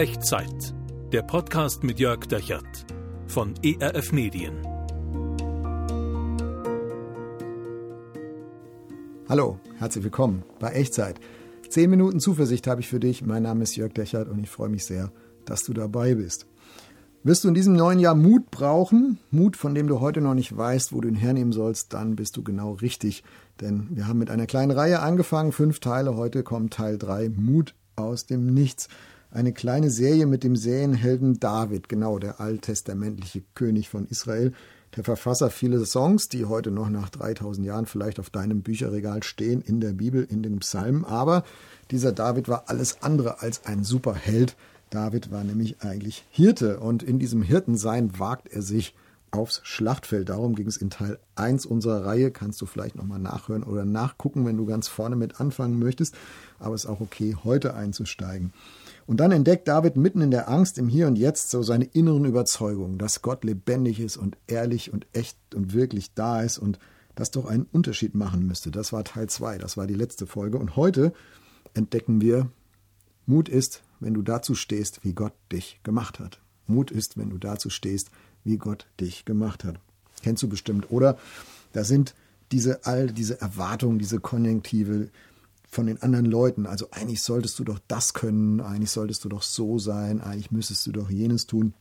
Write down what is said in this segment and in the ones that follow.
Echtzeit. Der Podcast mit Jörg Dechert von ERF Medien. Hallo, herzlich willkommen bei Echtzeit. Zehn Minuten Zuversicht habe ich für dich. Mein Name ist Jörg Dechert und ich freue mich sehr, dass du dabei bist. Wirst du in diesem neuen Jahr Mut brauchen, Mut, von dem du heute noch nicht weißt, wo du ihn hernehmen sollst, dann bist du genau richtig. Denn wir haben mit einer kleinen Reihe angefangen, fünf Teile, heute kommt Teil drei, Mut aus dem Nichts. Eine kleine Serie mit dem Serienhelden David, genau der alttestamentliche König von Israel, der Verfasser vieler Songs, die heute noch nach 3000 Jahren vielleicht auf deinem Bücherregal stehen, in der Bibel, in den Psalmen. Aber dieser David war alles andere als ein Superheld. David war nämlich eigentlich Hirte und in diesem Hirtensein wagt er sich aufs Schlachtfeld. Darum ging es in Teil 1 unserer Reihe. Kannst du vielleicht nochmal nachhören oder nachgucken, wenn du ganz vorne mit anfangen möchtest. Aber es ist auch okay, heute einzusteigen. Und dann entdeckt David mitten in der Angst im Hier und Jetzt so seine inneren Überzeugungen, dass Gott lebendig ist und ehrlich und echt und wirklich da ist und das doch einen Unterschied machen müsste. Das war Teil 2, das war die letzte Folge. Und heute entdecken wir, Mut ist, wenn du dazu stehst, wie Gott dich gemacht hat. Mut ist, wenn du dazu stehst, wie Gott dich gemacht hat. Kennst du bestimmt, oder? Da sind diese all diese Erwartungen, diese Konjunktive von den anderen Leuten. Also eigentlich solltest du doch das können, eigentlich solltest du doch so sein, eigentlich müsstest du doch jenes tun.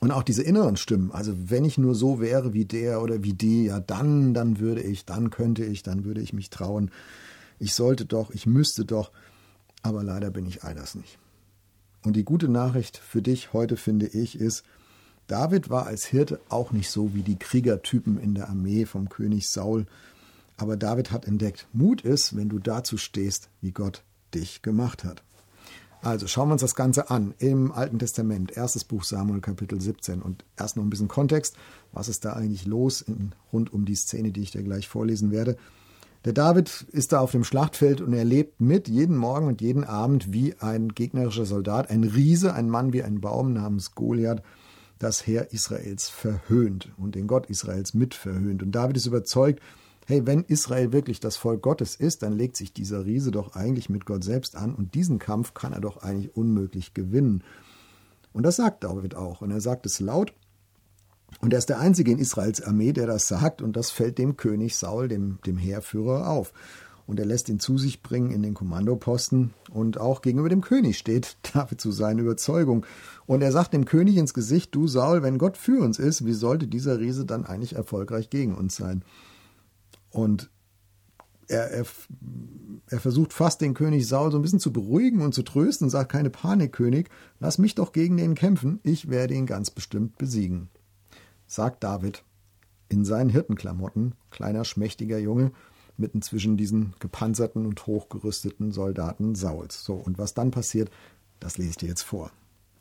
Und auch diese inneren Stimmen. Also wenn ich nur so wäre wie der oder wie die, ja dann, dann würde ich, dann könnte ich, dann würde ich mich trauen. Ich sollte doch, ich müsste doch. Aber leider bin ich all das nicht. Und die gute Nachricht für dich heute, finde ich, ist, David war als Hirte auch nicht so wie die Kriegertypen in der Armee vom König Saul. Aber David hat entdeckt, Mut ist, wenn du dazu stehst, wie Gott dich gemacht hat. Also schauen wir uns das Ganze an im Alten Testament, erstes Buch Samuel Kapitel 17 und erst noch ein bisschen Kontext, was ist da eigentlich los in, rund um die Szene, die ich dir gleich vorlesen werde. Der David ist da auf dem Schlachtfeld und er lebt mit jeden Morgen und jeden Abend wie ein gegnerischer Soldat, ein Riese, ein Mann wie ein Baum namens Goliath, das Heer Israels verhöhnt und den Gott Israels mit verhöhnt. Und David ist überzeugt, hey, wenn Israel wirklich das Volk Gottes ist, dann legt sich dieser Riese doch eigentlich mit Gott selbst an und diesen Kampf kann er doch eigentlich unmöglich gewinnen. Und das sagt David auch und er sagt es laut und er ist der Einzige in Israels Armee, der das sagt, und das fällt dem König Saul, dem, dem Heerführer, auf. Und er lässt ihn zu sich bringen in den Kommandoposten und auch gegenüber dem König steht David zu seiner Überzeugung. Und er sagt dem König ins Gesicht, du Saul, wenn Gott für uns ist, wie sollte dieser Riese dann eigentlich erfolgreich gegen uns sein? Und er, er, er versucht fast den König Saul so ein bisschen zu beruhigen und zu trösten und sagt, keine Panik, König, lass mich doch gegen den kämpfen, ich werde ihn ganz bestimmt besiegen sagt David in seinen Hirtenklamotten, kleiner schmächtiger Junge, mitten zwischen diesen gepanzerten und hochgerüsteten Soldaten Sauls. So, und was dann passiert, das lese ich dir jetzt vor.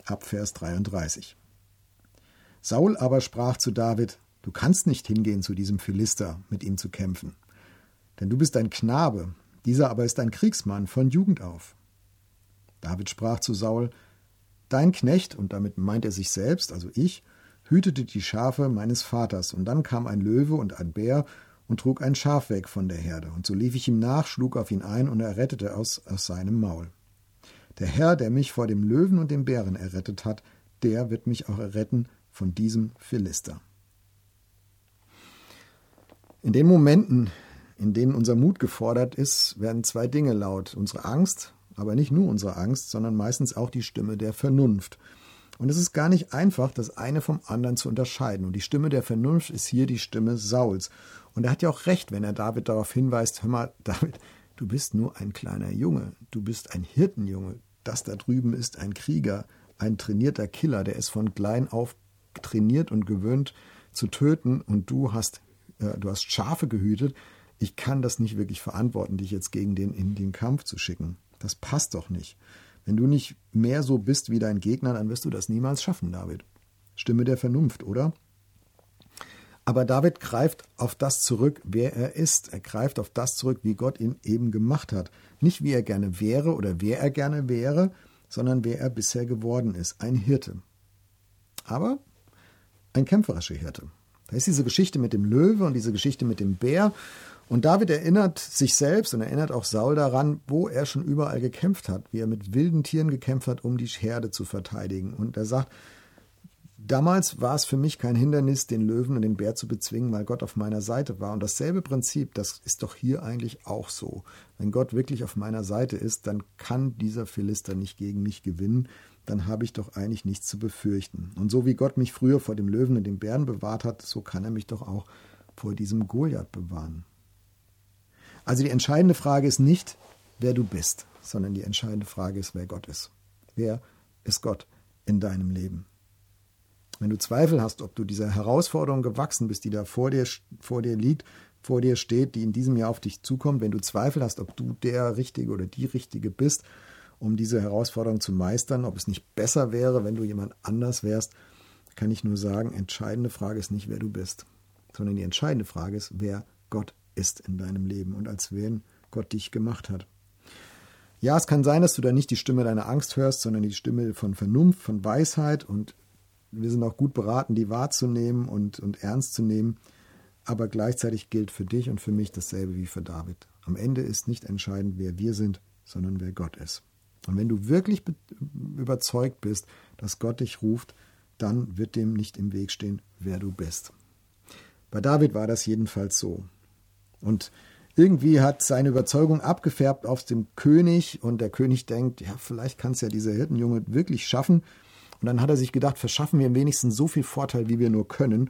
Ab Vers 33. Saul aber sprach zu David, Du kannst nicht hingehen zu diesem Philister, mit ihm zu kämpfen. Denn du bist ein Knabe, dieser aber ist ein Kriegsmann von Jugend auf. David sprach zu Saul, Dein Knecht, und damit meint er sich selbst, also ich, hütete die Schafe meines Vaters, und dann kam ein Löwe und ein Bär und trug ein Schaf weg von der Herde, und so lief ich ihm nach, schlug auf ihn ein, und er rettete aus, aus seinem Maul. Der Herr, der mich vor dem Löwen und dem Bären errettet hat, der wird mich auch erretten von diesem Philister. In den Momenten, in denen unser Mut gefordert ist, werden zwei Dinge laut. Unsere Angst, aber nicht nur unsere Angst, sondern meistens auch die Stimme der Vernunft. Und es ist gar nicht einfach, das eine vom anderen zu unterscheiden. Und die Stimme der Vernunft ist hier die Stimme Sauls. Und er hat ja auch recht, wenn er David darauf hinweist, hör mal, David, du bist nur ein kleiner Junge, du bist ein Hirtenjunge. Das da drüben ist ein Krieger, ein trainierter Killer, der ist von klein auf trainiert und gewöhnt zu töten und du hast, äh, du hast Schafe gehütet. Ich kann das nicht wirklich verantworten, dich jetzt gegen den in den Kampf zu schicken. Das passt doch nicht. Wenn du nicht mehr so bist wie dein Gegner, dann wirst du das niemals schaffen, David. Stimme der Vernunft, oder? Aber David greift auf das zurück, wer er ist. Er greift auf das zurück, wie Gott ihn eben gemacht hat. Nicht wie er gerne wäre oder wer er gerne wäre, sondern wer er bisher geworden ist. Ein Hirte. Aber ein kämpferischer Hirte. Da ist diese Geschichte mit dem Löwe und diese Geschichte mit dem Bär. Und David erinnert sich selbst und erinnert auch Saul daran, wo er schon überall gekämpft hat, wie er mit wilden Tieren gekämpft hat, um die Herde zu verteidigen. Und er sagt, damals war es für mich kein Hindernis, den Löwen und den Bär zu bezwingen, weil Gott auf meiner Seite war. Und dasselbe Prinzip, das ist doch hier eigentlich auch so. Wenn Gott wirklich auf meiner Seite ist, dann kann dieser Philister nicht gegen mich gewinnen. Dann habe ich doch eigentlich nichts zu befürchten. Und so wie Gott mich früher vor dem Löwen und dem Bären bewahrt hat, so kann er mich doch auch vor diesem Goliath bewahren. Also die entscheidende Frage ist nicht, wer du bist, sondern die entscheidende Frage ist, wer Gott ist. Wer ist Gott in deinem Leben? Wenn du Zweifel hast, ob du dieser Herausforderung gewachsen bist, die da vor dir, vor dir liegt, vor dir steht, die in diesem Jahr auf dich zukommt, wenn du Zweifel hast, ob du der Richtige oder die Richtige bist, um diese Herausforderung zu meistern, ob es nicht besser wäre, wenn du jemand anders wärst, kann ich nur sagen, entscheidende Frage ist nicht, wer du bist, sondern die entscheidende Frage ist, wer Gott ist in deinem Leben und als wen Gott dich gemacht hat. Ja, es kann sein, dass du da nicht die Stimme deiner Angst hörst, sondern die Stimme von Vernunft, von Weisheit und wir sind auch gut beraten, die wahrzunehmen und, und ernst zu nehmen. Aber gleichzeitig gilt für dich und für mich dasselbe wie für David. Am Ende ist nicht entscheidend, wer wir sind, sondern wer Gott ist. Und wenn du wirklich überzeugt bist, dass Gott dich ruft, dann wird dem nicht im Weg stehen, wer du bist. Bei David war das jedenfalls so. Und irgendwie hat seine Überzeugung abgefärbt auf dem König und der König denkt, ja, vielleicht kann es ja dieser Hirtenjunge wirklich schaffen. Und dann hat er sich gedacht, verschaffen wir wenigstens so viel Vorteil, wie wir nur können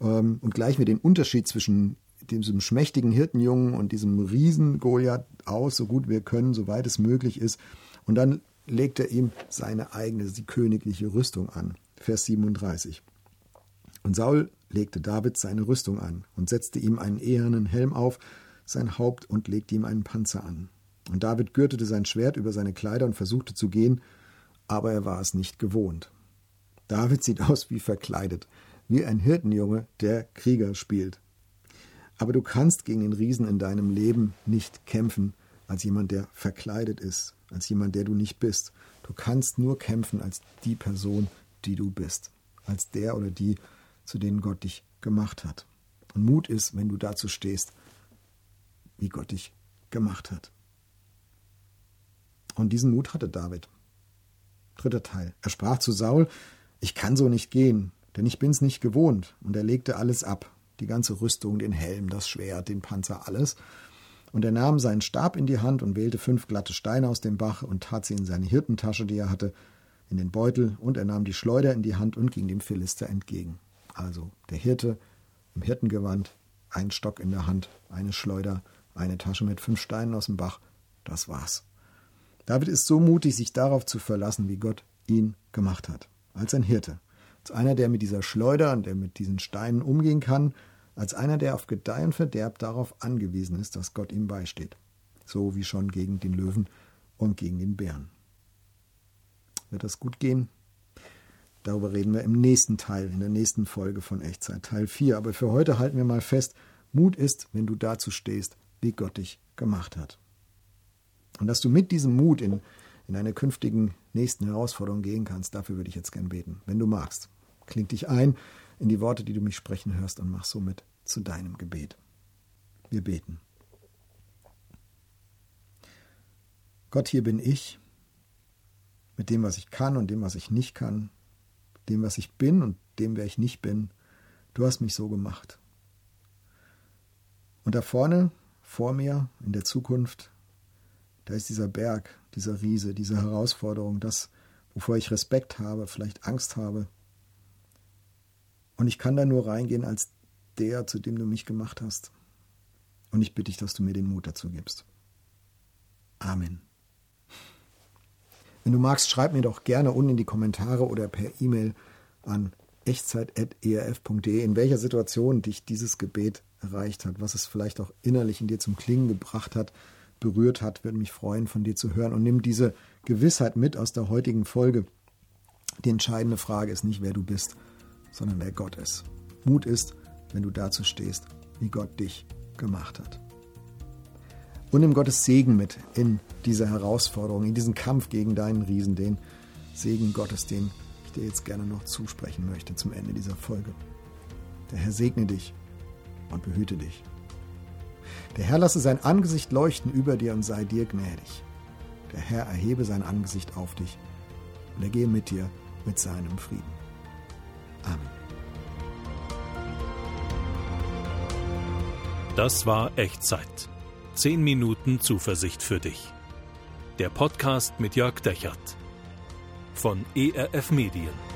ähm, und gleichen wir den Unterschied zwischen diesem schmächtigen Hirtenjungen und diesem Riesen Goliath aus, so gut wir können, soweit es möglich ist. Und dann legt er ihm seine eigene, die königliche Rüstung an. Vers 37. Und Saul legte David seine Rüstung an und setzte ihm einen ehernen Helm auf, sein Haupt und legte ihm einen Panzer an. Und David gürtete sein Schwert über seine Kleider und versuchte zu gehen, aber er war es nicht gewohnt. David sieht aus wie verkleidet, wie ein Hirtenjunge, der Krieger spielt. Aber du kannst gegen den Riesen in deinem Leben nicht kämpfen als jemand, der verkleidet ist, als jemand, der du nicht bist. Du kannst nur kämpfen als die Person, die du bist, als der oder die, zu denen Gott dich gemacht hat. Und Mut ist, wenn du dazu stehst, wie Gott dich gemacht hat. Und diesen Mut hatte David. Dritter Teil. Er sprach zu Saul, ich kann so nicht gehen, denn ich bin's nicht gewohnt. Und er legte alles ab, die ganze Rüstung, den Helm, das Schwert, den Panzer, alles. Und er nahm seinen Stab in die Hand und wählte fünf glatte Steine aus dem Bach und tat sie in seine Hirtentasche, die er hatte, in den Beutel, und er nahm die Schleuder in die Hand und ging dem Philister entgegen. Also der Hirte im Hirtengewand, ein Stock in der Hand, eine Schleuder, eine Tasche mit fünf Steinen aus dem Bach. Das war's. David ist so mutig, sich darauf zu verlassen, wie Gott ihn gemacht hat. Als ein Hirte. Als einer, der mit dieser Schleuder und der mit diesen Steinen umgehen kann. Als einer, der auf Gedeih und Verderb darauf angewiesen ist, dass Gott ihm beisteht. So wie schon gegen den Löwen und gegen den Bären. Wird das gut gehen? Darüber reden wir im nächsten Teil, in der nächsten Folge von Echtzeit, Teil 4. Aber für heute halten wir mal fest, Mut ist, wenn du dazu stehst, wie Gott dich gemacht hat. Und dass du mit diesem Mut in, in eine künftigen nächsten Herausforderung gehen kannst, dafür würde ich jetzt gern beten. Wenn du magst, kling dich ein in die Worte, die du mich sprechen hörst und mach somit zu deinem Gebet. Wir beten. Gott, hier bin ich, mit dem, was ich kann und dem, was ich nicht kann, dem, was ich bin und dem, wer ich nicht bin. Du hast mich so gemacht. Und da vorne, vor mir, in der Zukunft, da ist dieser Berg, dieser Riese, diese Herausforderung, das, wovor ich Respekt habe, vielleicht Angst habe. Und ich kann da nur reingehen als der, zu dem du mich gemacht hast. Und ich bitte dich, dass du mir den Mut dazu gibst. Amen. Wenn du magst, schreib mir doch gerne unten in die Kommentare oder per E-Mail an echtzeit.erf.de, in welcher Situation dich dieses Gebet erreicht hat, was es vielleicht auch innerlich in dir zum Klingen gebracht hat, berührt hat. Würde mich freuen, von dir zu hören. Und nimm diese Gewissheit mit aus der heutigen Folge. Die entscheidende Frage ist nicht, wer du bist, sondern wer Gott ist. Mut ist, wenn du dazu stehst, wie Gott dich gemacht hat und nimm Gottes Segen mit in diese Herausforderung, in diesen Kampf gegen deinen Riesen, den Segen Gottes, den ich dir jetzt gerne noch zusprechen möchte zum Ende dieser Folge. Der Herr segne dich und behüte dich. Der Herr lasse sein Angesicht leuchten über dir und sei dir gnädig. Der Herr erhebe sein Angesicht auf dich und er gehe mit dir mit seinem Frieden. Amen. Das war Echtzeit. Zehn Minuten Zuversicht für dich. Der Podcast mit Jörg Dechert von ERF Medien.